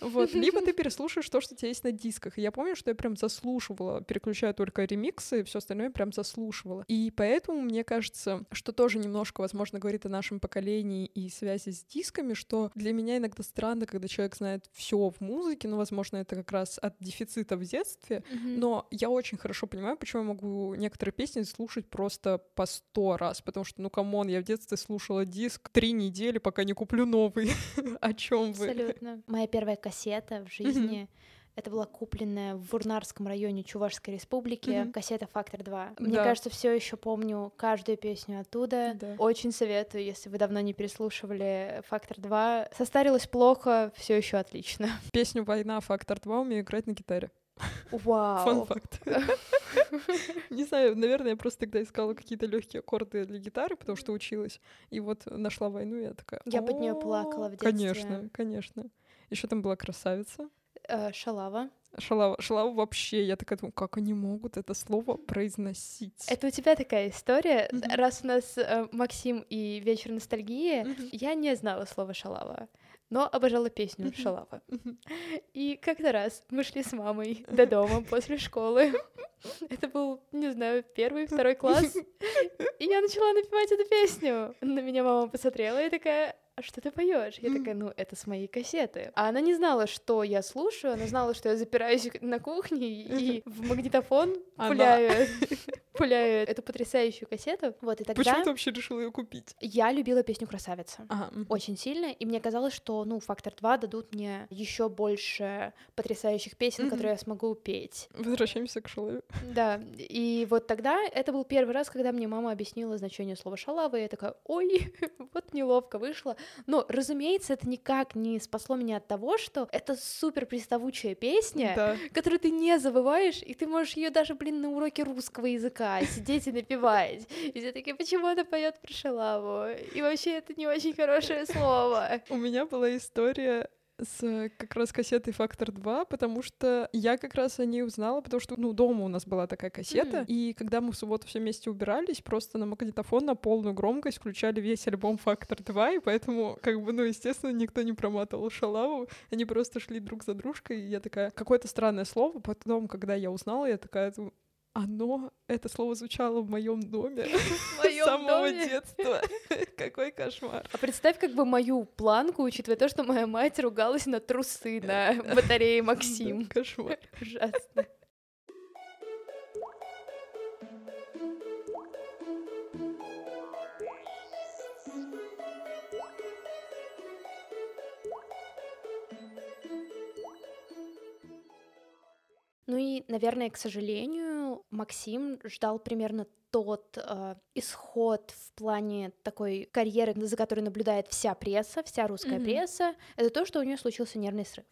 вот, либо ты переслушаешь то, что у тебя есть на дисках. И я помню, что я прям заслушивала, переключая только ремиксы, и все остальное прям заслушивала. И поэтому мне кажется, что тоже немножко, возможно, говорит о нашем поколении и связи с дисками, что для меня иногда странно, когда человек знает все в музыке, ну, возможно, это как раз от дефицита в детстве, но я очень хорошо понимаю, почему я могу некоторые песни слушать просто по сто раз, потому что, ну, come on, я в детстве слушала диск три недели, пока не куплю новый. (laughs) О чем вы? Абсолютно. Моя первая кассета в жизни. Это была купленная в Урнарском районе Чувашской республики Мгм. кассета Фактор 2. Мне Да. кажется, все еще помню каждую песню оттуда. Да. Очень советую, если вы давно не переслушивали Фактор 2. Состарилась плохо, все еще отлично. (laughs) Песню «Война. Фактор 2» умею играть на гитаре. Фан Вау. факт. (laughs) Не знаю, наверное, я просто тогда искала какие-то легкие аккорды для гитары, потому что училась. И вот нашла войну, и я такая. Я под неё «О, плакала в детстве». Конечно, конечно. Еще там была красавица. Э, Шалава. Шалава. Шалава вообще, я такая думаю, как они могут это слово произносить? Это у тебя такая история. Мгм. Раз у нас э, Максим и вечер ностальгии, Мгм. я не знала слова шалава, но обожала песню Мгм. шалава. Мгм. И как-то раз мы шли с мамой до дома после школы. (laughs) Это был, не знаю, первый, второй класс. (laughs) И я начала напевать эту песню. На меня мама посмотрела и такая, а что ты поешь? Я такая, ну, это с моей кассеты. А она не знала, что я слушаю, она знала, что я запираюсь на кухне и в магнитофон пуляю, (laughs) пуляю эту потрясающую кассету. Вот, и тогда Почему ты вообще решила ее купить? я любила песню «Красавица» Ага, очень сильно, и мне казалось, что, ну, «Фактор 2» дадут мне еще больше потрясающих песен, которые я смогу петь. Возвращаемся к Шалаве. Да, и вот тогда это был первый раз, когда мне мама объяснила значение слова «шалава», и я такая, ой, (laughs) вот неловко вышло. Но, разумеется, это никак не спасло меня от того, что это супер приставучая песня, Да. которую ты не забываешь, и ты можешь ее даже, блин, на уроке русского языка сидеть и напевать. И все такие, почему она поет про шалаву? И вообще это не очень хорошее слово. У меня была история с как раз кассетой «Фактор 2», потому что я как раз о ней узнала, потому что, ну, дома у нас была такая кассета, Мгм. и когда мы в субботу все вместе убирались, просто на магнитофон на полную громкость включали весь альбом «Фактор 2», и поэтому, как бы, ну, естественно, никто не проматывал шалаву, они просто шли друг за дружкой, и я такая, какое-то странное слово, потом, когда я узнала, я такая, думаю, оно, это слово звучало в моем доме (laughs) (laughs) с самого доме. детства. (laughs) Какой кошмар. А представь как бы мою планку, учитывая то, что моя мать ругалась на трусы на батарее Максим. Да, Кошмар. Ужасно. Ну и, наверное, к сожалению, Максим ждал примерно тот э, исход в плане такой карьеры, за которой наблюдает вся пресса, вся русская Мгм. пресса. Это то, что у нее случился нервный срыв.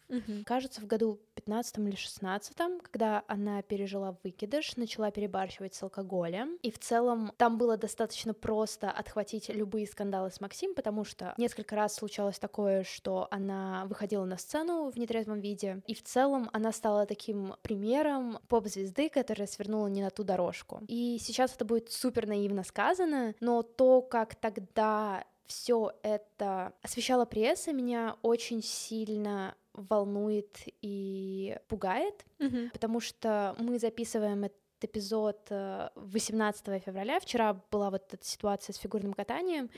Кажется, в году 15 или 16, когда она пережила выкидыш, начала перебарщивать с алкоголем. И в целом там было достаточно просто отхватить любые скандалы с Максим, потому что несколько раз случалось такое, что она выходила на сцену в нетрезвом виде. И в целом она стала таким примером поп-звезды, которая свернула не на ту дорожку. И сейчас это будет супер наивно сказано, но то, как тогда все это освещала пресса, меня очень сильно волнует и пугает, потому что мы записываем этот эпизод э, 18 февраля. Вчера была вот эта ситуация с фигурным катанием,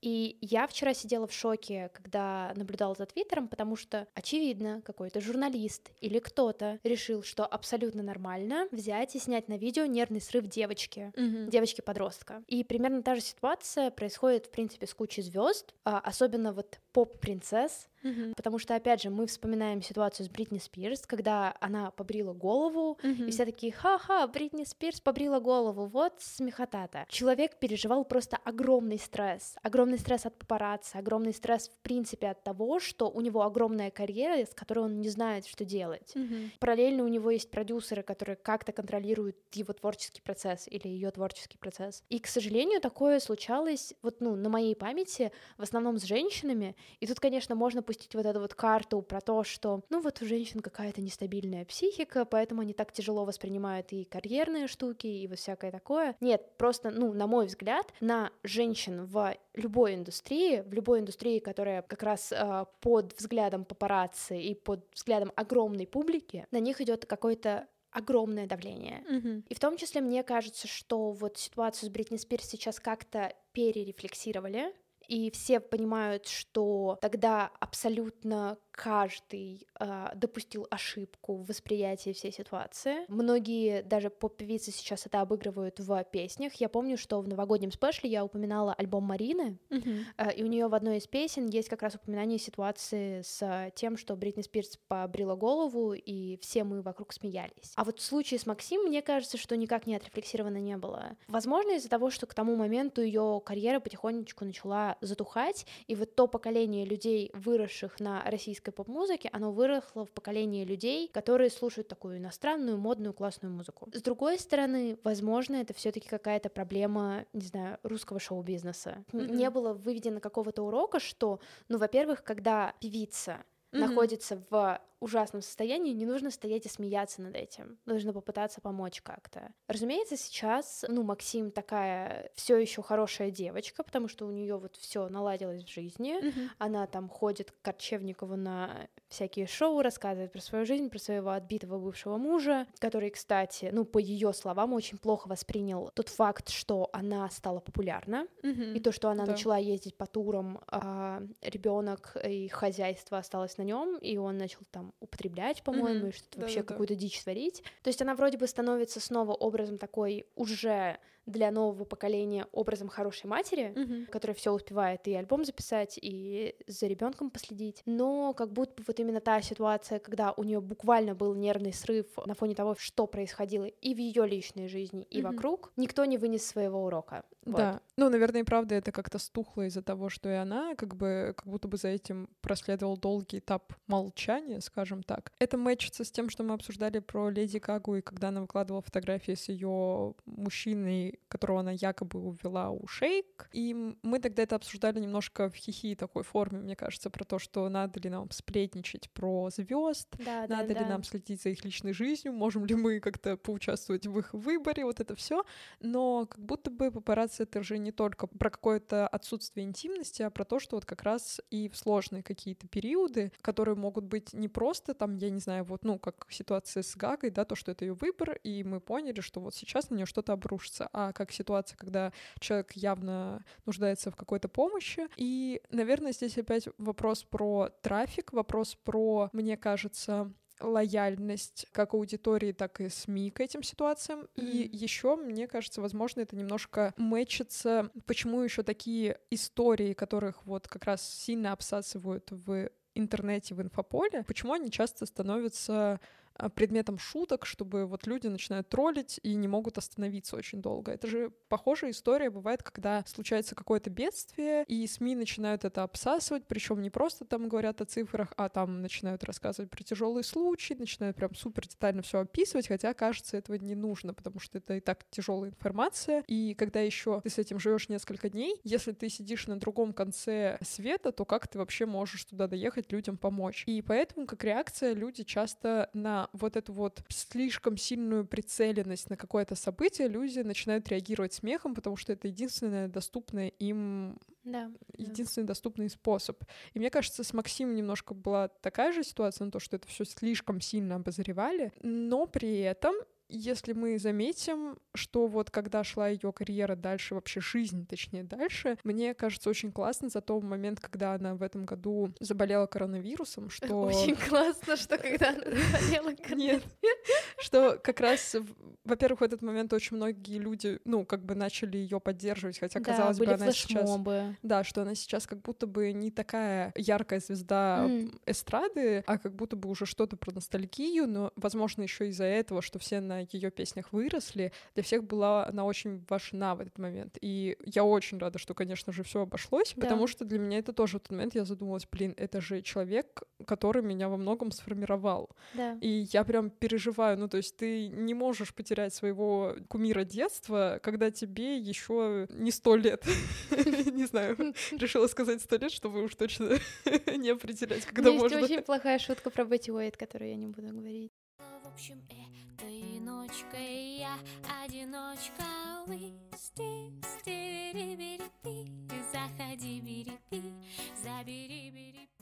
и я вчера сидела в шоке, когда наблюдала за Твиттером, потому что, очевидно, какой-то журналист или кто-то решил, что абсолютно нормально взять и снять на видео нервный срыв девочки девочки-подростка. И примерно та же ситуация происходит, в принципе, с кучей звезд, особенно вот поп-принцесс, потому что, опять же, мы вспоминаем ситуацию с Бритни Спирс, когда она побрила голову, и все такие, ха-ха, Бритни Спирс побрила голову, вот смехота-то. Человек переживал просто огромный стресс, огромный стресс от папарацци, огромный стресс, в принципе, от того, что у него огромная карьера, с которой он не знает, что делать. Параллельно у него есть продюсеры, которые как-то контролируют его творческий процесс или ее творческий процесс. И, к сожалению, такое случалось, вот, ну, на моей памяти, в основном с женщинами. И тут, конечно, можно пустить вот эту вот карту про то, что, ну, вот у женщин какая-то нестабильная психика, поэтому они так тяжело воспринимают и карьерные штуки, и вот всякое такое. Нет, просто, ну, на мой взгляд, на женщин в любой индустрии, в любой индустрии, которая как раз э, под взглядом папарацци и под взглядом огромной публики, на них идет какой-то огромное давление. Мгм. И в том числе мне кажется, что вот ситуацию с Бритни Спирс сейчас как-то перерефлексировали, и все понимают, что тогда абсолютно каждый а, допустил ошибку в восприятии всей ситуации. Многие даже поп-певицы сейчас это обыгрывают в песнях. Я помню, что в новогоднем спешле я упоминала альбом Марины, Мгм. а, и у нее в одной из песен есть как раз упоминание ситуации с тем, что Бритни Спирс побрила голову, и все мы вокруг смеялись. А вот в случае с Максим, мне кажется, что никак не отрефлексировано не было. Возможно, из-за того, что к тому моменту ее карьера потихонечку начала затухать, и вот то поколение людей, выросших на российской поп-музыке, оно выросло в поколении людей, которые слушают такую иностранную, модную, классную музыку. С другой стороны, возможно, это все-таки какая-то проблема, не знаю, русского шоу-бизнеса. Мгм. Не было выведено какого-то урока, что, ну, во-первых, когда певица Мгм. находится в ужасном состоянии, не нужно стоять и смеяться над этим. Нужно попытаться помочь как-то. Разумеется, сейчас, ну, Максим такая все еще хорошая девочка, потому что у нее вот все наладилось в жизни. Мгм. Она там ходит к Корчевникову на всякие шоу, рассказывает про свою жизнь, про своего отбитого бывшего мужа, который, кстати, ну, по ее словам, очень плохо воспринял тот факт, что она стала популярна, Мгм. и то, что она Да. начала ездить по турам, а ребенок и хозяйство осталось на нем, и он начал там употреблять, по-моему, Мгм. и что-то вообще Да-да-да. какую-то дичь творить. То есть она вроде бы становится снова образом такой уже для нового поколения образом хорошей матери, Мгм. которая все успевает и альбом записать, и за ребенком последить. Но как будто бы вот именно та ситуация, когда у нее буквально был нервный срыв на фоне того, что происходило и в ее личной жизни, и Мгм. вокруг, никто не вынес своего урока. Вот. Да. Ну, наверное, и правда это как-то стухло из-за того, что и она, как бы, как будто бы за этим проследовал долгий этап молчания, скажем так. Это мэчится с тем, что мы обсуждали про Леди Гагу, и когда она выкладывала фотографии с ее мужчиной, которого она якобы увела у шейк. И мы тогда это обсуждали немножко в хихи такой форме, мне кажется, про то, что надо ли нам сплетничать про звезд, Да, да, надо да. ли нам следить за их личной жизнью, можем ли мы как-то поучаствовать в их выборе, вот это все. Но как будто бы папарацци это же не только про какое-то отсутствие интимности, а про то, что вот как раз и в сложные какие-то периоды, которые могут быть не просто там, я не знаю, вот, ну, как ситуация с Гагой, да, то, что это ее выбор, и мы поняли, что вот сейчас на нее что-то обрушится, а как ситуация, когда человек явно нуждается в какой-то помощи. И, наверное, здесь опять вопрос про трафик, вопрос про, мне кажется, лояльность как аудитории, так и СМИ к этим ситуациям. И еще, мне кажется, возможно, это немножко мэчится, почему еще такие истории, которых вот как раз сильно обсасывают в интернете, в инфополе, почему они часто становятся предметом шуток, чтобы вот люди начинают троллить и не могут остановиться очень долго. Это же похожая история бывает, когда случается какое-то бедствие, и СМИ начинают это обсасывать, причем не просто там говорят о цифрах, а там начинают рассказывать про тяжелые случаи, начинают прям супер детально все описывать, хотя кажется этого не нужно, потому что это и так тяжелая информация. И когда еще ты с этим живешь несколько дней, если ты сидишь на другом конце света, то как ты вообще можешь туда доехать, людям помочь? И поэтому, как реакция, люди часто на вот эту вот слишком сильную прицеленность на какое-то событие, люди начинают реагировать смехом, потому что это единственное доступное им Да. единственный доступный способ. И мне кажется, с Максимом немножко была такая же ситуация, на то, что это все слишком сильно обозревали, но при этом если мы заметим, что вот когда шла ее карьера дальше, вообще жизнь, точнее, дальше, мне кажется очень классно за тот момент, когда она в этом году заболела коронавирусом, (laughs) что... Очень классно, что когда она (laughs) заболела Нет. что как раз, во-первых, в этот момент очень многие люди, ну, как бы начали ее поддерживать, хотя, казалось бы, она сейчас... Да, что она сейчас как будто бы не такая яркая звезда эстрады, а как будто бы уже что-то про ностальгию, но, возможно, еще из-за этого, что все на ее песнях выросли, для всех была она очень важна в этот момент. И я очень рада, что, конечно же, все обошлось, Да. потому что для меня это тоже в тот момент я задумалась, блин, это же человек, который меня во многом сформировал. Да. И я прям переживаю, ну то есть ты не можешь потерять своего кумира детства, когда тебе еще не сто лет. (laughs) Не знаю, (laughs) решила сказать сто лет, чтобы уж точно (laughs) не определять, когда меня есть можно. очень плохая шутка про Бетти Уэйт, которую я не буду говорить. Общем, этой ночкой я одиночка. Лысти, стири-бири-пи Заходи, бери-пи, забери-бери-пи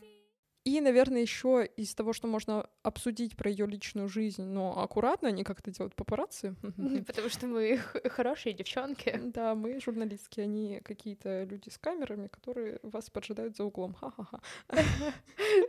И, наверное, еще из того, что можно обсудить про ее личную жизнь, но аккуратно, не как это делают папарацци. (laughs) Потому что мы (laughs) хорошие девчонки. Да, мы журналистки, они какие-то люди с камерами, которые вас поджидают за углом. Ха-ха-ха. (laughs)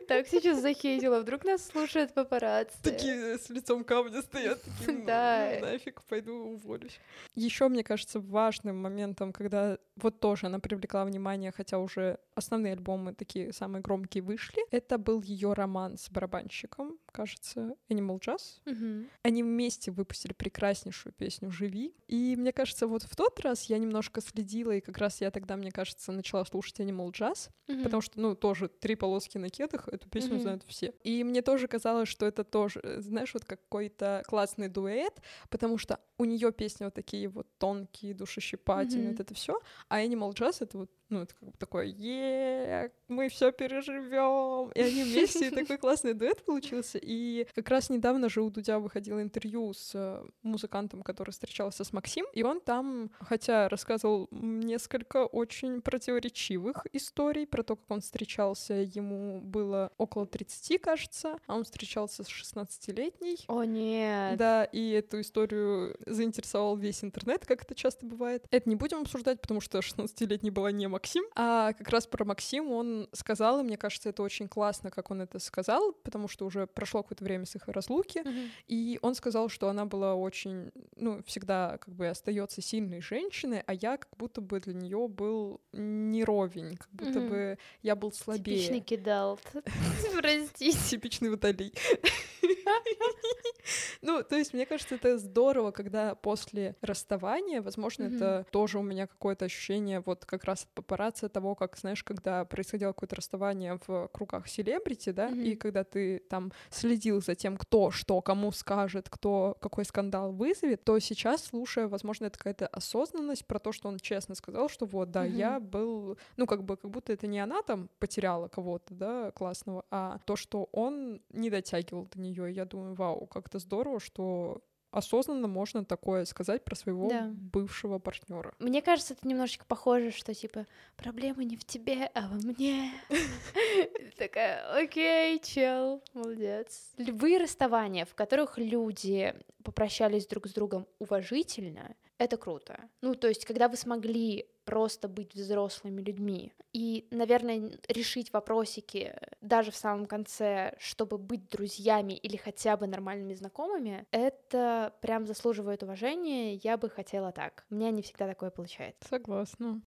Так сейчас захейтила, вдруг нас слушают папарацци. Такие с лицом камня стоят, такие, «Ну, Да. ну, нафиг, пойду уволюсь. Еще, мне кажется, важным моментом, когда вот тоже она привлекла внимание, хотя уже основные альбомы такие самые громкие вышли, это был ее роман с барабанщиком, кажется, Animal Jazz. Мгм. Они вместе выпустили прекраснейшую песню «Живи». И мне кажется, вот в тот раз я немножко следила, и как раз я тогда, мне кажется, начала слушать Animal Jazz, Мгм. потому что, ну, тоже три полоски на кедах, эту песню Мгм. знают все. И мне тоже казалось, что это тоже, э, знаешь, вот какой-то классный дуэт, потому что у нее песни вот такие вот тонкие, душещипательные, Мгм. вот это все, а Animal Jazz это вот, ну, это как бы такое, е мы все переживем, и они вместе, и такой классный дуэт получился. И как раз недавно же у Дудя выходило интервью с э, музыкантом, который встречался с Максим, и он там, хотя рассказывал несколько очень противоречивых историй про то, как он встречался, ему было около 30, кажется, а он встречался с 16-летней. О, нет. Да, и эту историю заинтересовал весь интернет, как это часто бывает. Это не будем обсуждать, потому что 16-летний была не Максим, а как раз про Максим он сказал, и мне кажется, это очень классно, как он это сказал, потому что уже прошло какое-то время с их разлуки, Мгм. и он сказал, что она была очень, ну, всегда как бы остается сильной женщиной, а я как будто бы для нее был не ровень, как будто Мгм. бы я был слабее. Типичный кидалт. (laughs) Простите. Типичный водолей. (laughs) Ну, то есть, мне кажется, это здорово, когда после расставания, возможно, это тоже у меня какое-то ощущение вот как раз от папарацци того, как, знаешь, когда происходило какое-то расставание в кругах селебрити, да, и когда ты там следил за тем, кто что кому скажет, кто какой скандал вызовет, то сейчас, слушая, возможно, это какая-то осознанность про то, что он честно сказал, что вот, да, я был, ну, как бы, как будто это не она там потеряла кого-то, да, классного, а то, что он не дотягивал до нее. Я думаю, вау, как-то здорово, что осознанно можно такое сказать про своего Да. бывшего партнера. Мне кажется, это немножечко похоже, что типа проблема не в тебе, а во мне. (laughs) Такая, окей, чел, молодец. Любые расставания, в которых люди попрощались друг с другом уважительно, это круто. Ну, то есть, когда вы смогли просто быть взрослыми людьми и, наверное, решить вопросики даже в самом конце, чтобы быть друзьями или хотя бы нормальными знакомыми, это прям заслуживает уважения. Я бы хотела так. У меня не всегда такое получается. Согласна.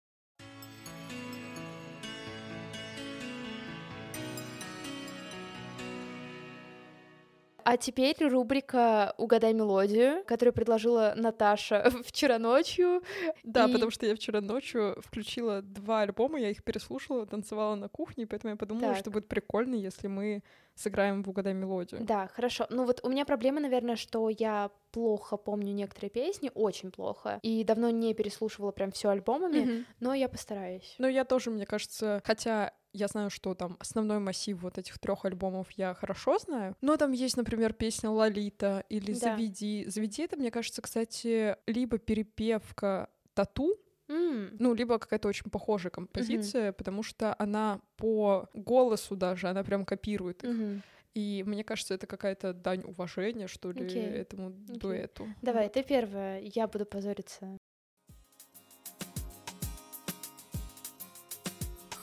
А теперь рубрика «Угадай мелодию», которую предложила Наташа (laughs) вчера ночью. Да, И- потому что я вчера ночью включила два альбома, я их переслушала, танцевала на кухне, поэтому я подумала, Так. что будет прикольно, если мы сыграем в «Угадай мелодию». Да, хорошо. Ну вот у меня проблема, наверное, что я плохо помню некоторые песни, очень плохо, и давно не переслушивала прям все альбомами, Мгм. но я постараюсь. Ну, я тоже, мне кажется, хотя я знаю, что там основной массив вот этих трех альбомов я хорошо знаю, но там есть, например, песня Лолита или Да. Заведи. Заведи это, мне кажется, кстати, либо перепевка тату, М, ну, либо какая-то очень похожая композиция, потому что она по голосу даже, она прям копирует их. мгм. И мне кажется, это какая-то дань уважения, что ли, Окей. этому дуэту. Давай, ты первая, я буду позориться.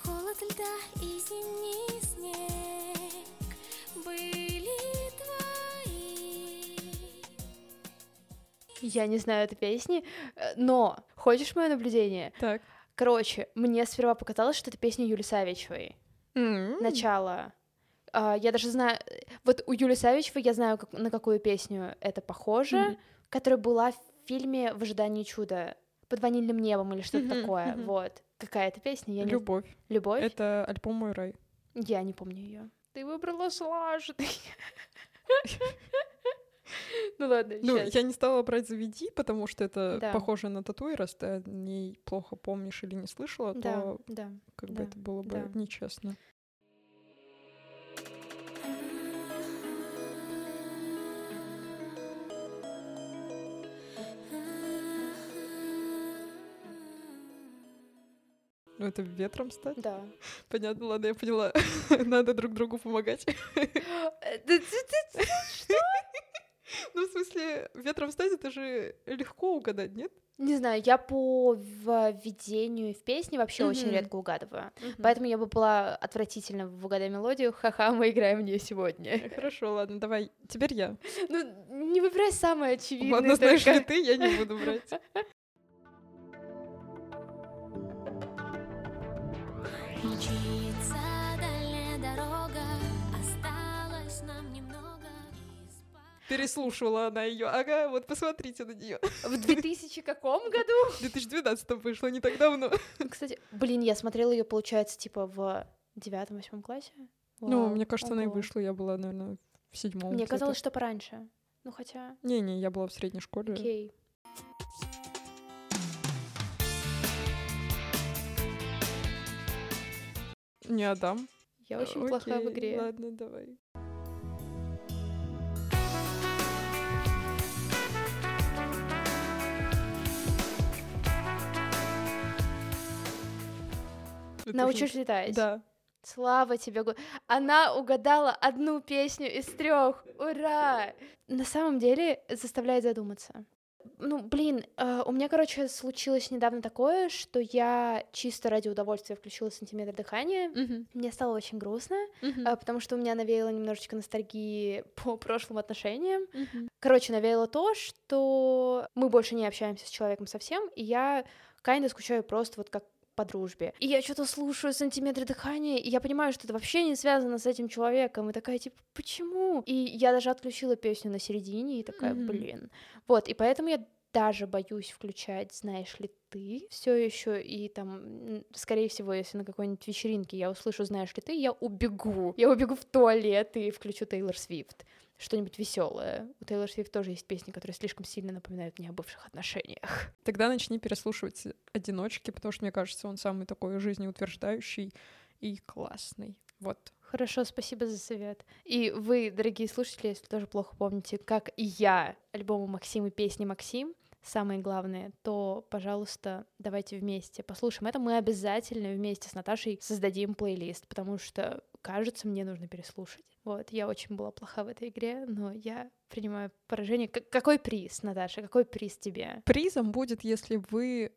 Холод льда и зимний снег были твои Я не знаю этой песни, э, но хочешь мое наблюдение? Так. Короче, мне сперва показалось, что это песня Юли Савичевой. М. Начало. А, я даже знаю... Вот у Юли Савичевой я знаю, как- на какую песню это похоже, Мгм. которая была в фильме «В ожидании чуда». «Под ванильным небом» или что-то Мгм, такое. мгм. Вот. Какая это песня? Я не... Любовь. Любовь? Это альбом «Мой рай». Я не помню ее. Ты выбрала сложный. (laughs) (laughs) Ну ладно, Ну, я не стала брать «Заведи», потому что это Да. похоже на тату, и раз ты о ней плохо помнишь или не слышала, Да, то да. как бы это было бы нечестно. Ну, это ветром стать? Да. (laughs) Понятно, ладно, я поняла. (laughs) Надо друг другу помогать. Э, ты- ты- ты- Ну, в смысле, ветром стать это же легко угадать, нет? Не знаю, я по введению в песни вообще очень Мгм. редко угадываю. Поэтому я бы была отвратительно в «Угадай мелодию». Ха-ха, мы играем в нее сегодня. Хорошо, ладно, давай. Теперь я. Ну, не выбирай самое очевидное. Ладно, знаешь ли ты, я не буду брать. Переслушивала она ее. Ага, вот посмотрите на нее. В 2000 каком году? В 2012 вышло, не так давно. Кстати, блин, я смотрела ее, получается, типа в девятом-восьмом классе. Ну, Вау, мне кажется, она и ого. вышла. Я была, наверное, в седьмом. Мне казалось, что пораньше. Ну, хотя, Не-не, я была в средней школе. окей. Не отдам. Я очень плохая в Окей, игре. Ладно, давай. Научишь летать? Да. Слава тебе, Она угадала одну песню из трех. Ура! На самом деле заставляет задуматься. Ну, блин, э, у меня, короче, случилось недавно такое, что я чисто ради удовольствия включила сантиметр дыхания. Мгм, Мне стало очень грустно, мгм, э, потому что у меня навеяло немножечко ностальгии по (laughs) прошлым отношениям. мгм. Короче, навеяло то, что мы больше не общаемся с человеком совсем, и я kinda скучаю просто вот как по дружбе. И я что-то слушаю сантиметры дыхания, и я понимаю, что это вообще не связано с этим человеком. И такая, типа, почему? И я даже отключила песню на середине, и такая, Мгм. блин. Вот, и поэтому я даже боюсь включать, знаешь ли ты, все еще и там, скорее всего, если на какой-нибудь вечеринке я услышу, знаешь ли ты, я убегу. Я убегу в туалет и включу Тейлор Свифт что-нибудь веселое. У Тейлор Свифт тоже есть песни, которые слишком сильно напоминают мне о бывших отношениях. (laughs) Тогда начни переслушивать «Одиночки», потому что, мне кажется, он самый такой жизнеутверждающий и классный. Вот. Хорошо, спасибо за совет. И вы, дорогие слушатели, если тоже плохо помните, как и я, альбомы Максим и песни Максим, самое главное, то, пожалуйста, давайте вместе послушаем это. Мы обязательно вместе с Наташей создадим плейлист, потому что, кажется, мне нужно переслушать. Вот, я очень была плоха в этой игре, но я принимаю поражение. К- какой приз, Наташа, какой приз тебе? Призом будет, если вы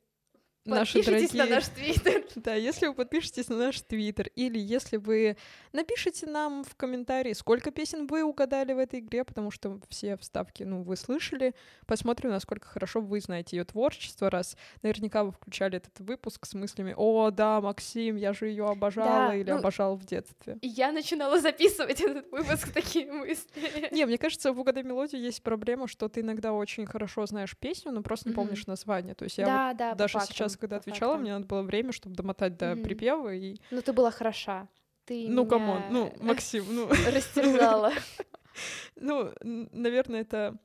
наши Подпишитесь дорогие... на наш твиттер. (laughs) Да, если вы подпишетесь на наш твиттер, или если вы напишите нам в комментарии, сколько песен вы угадали в этой игре, потому что все вставки, ну, вы слышали. Посмотрим, насколько хорошо вы знаете ее творчество, раз наверняка вы включали этот выпуск с мыслями «О, да, Максим, я же ее обожала» Да, или ну- «обожал в детстве». Я начинала записывать этот выпуск (laughs) такие мысли. Не, мне кажется, в «Угадай мелодию» есть проблема, что ты иногда очень хорошо знаешь песню, но просто не помнишь название. То есть я даже фактам, сейчас, когда отвечала, мне надо было время, чтобы домотать до припева, и Ну, ты была хороша. Ты Ну, come on, ну, (laughs) Максим, ну, растерзала. (laughs) ну, наверное, это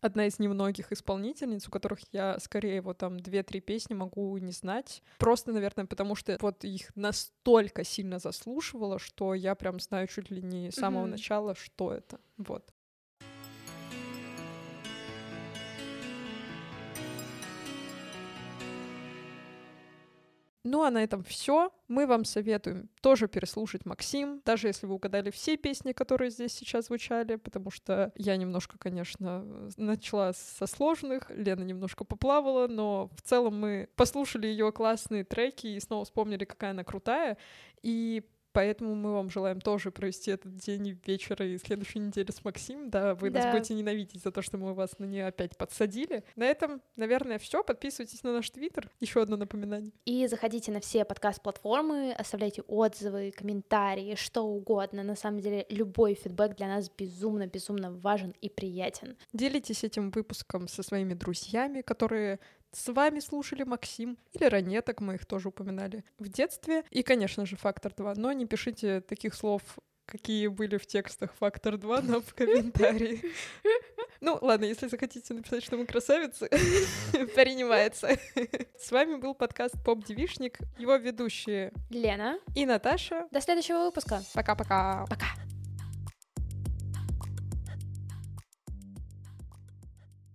одна из немногих исполнительниц, у которых я скорее вот там две-три песни могу не знать. Просто, наверное, потому что вот их настолько сильно заслушивала, что я прям знаю чуть ли не с самого начала, что это. Вот. Ну а на этом все. Мы вам советуем тоже переслушать Максим, даже если вы угадали все песни, которые здесь сейчас звучали, потому что я немножко, конечно, начала со сложных, Лена немножко поплавала, но в целом мы послушали ее классные треки и снова вспомнили, какая она крутая. И Поэтому мы вам желаем тоже провести этот день, вечер и следующую неделю с Максим. Да, вы нас Да. будете ненавидеть за то, что мы вас на нее опять подсадили. На этом, наверное, все. Подписывайтесь на наш твиттер. Еще одно напоминание. И заходите на все подкаст-платформы, оставляйте отзывы, комментарии, что угодно. На самом деле, любой фидбэк для нас безумно-безумно важен и приятен. Делитесь этим выпуском со своими друзьями, которые с вами слушали Максим или ранеток, мы их тоже упоминали в детстве. И, конечно же, «Фактор 2». Но не пишите таких слов, какие были в текстах «Фактор 2» нам в комментарии. Ну, ладно, если захотите написать, что мы красавицы, принимается. С вами был подкаст «Поп-девишник», его ведущие Лена, и Наташа. до следующего выпуска. Пока-пока. Пока.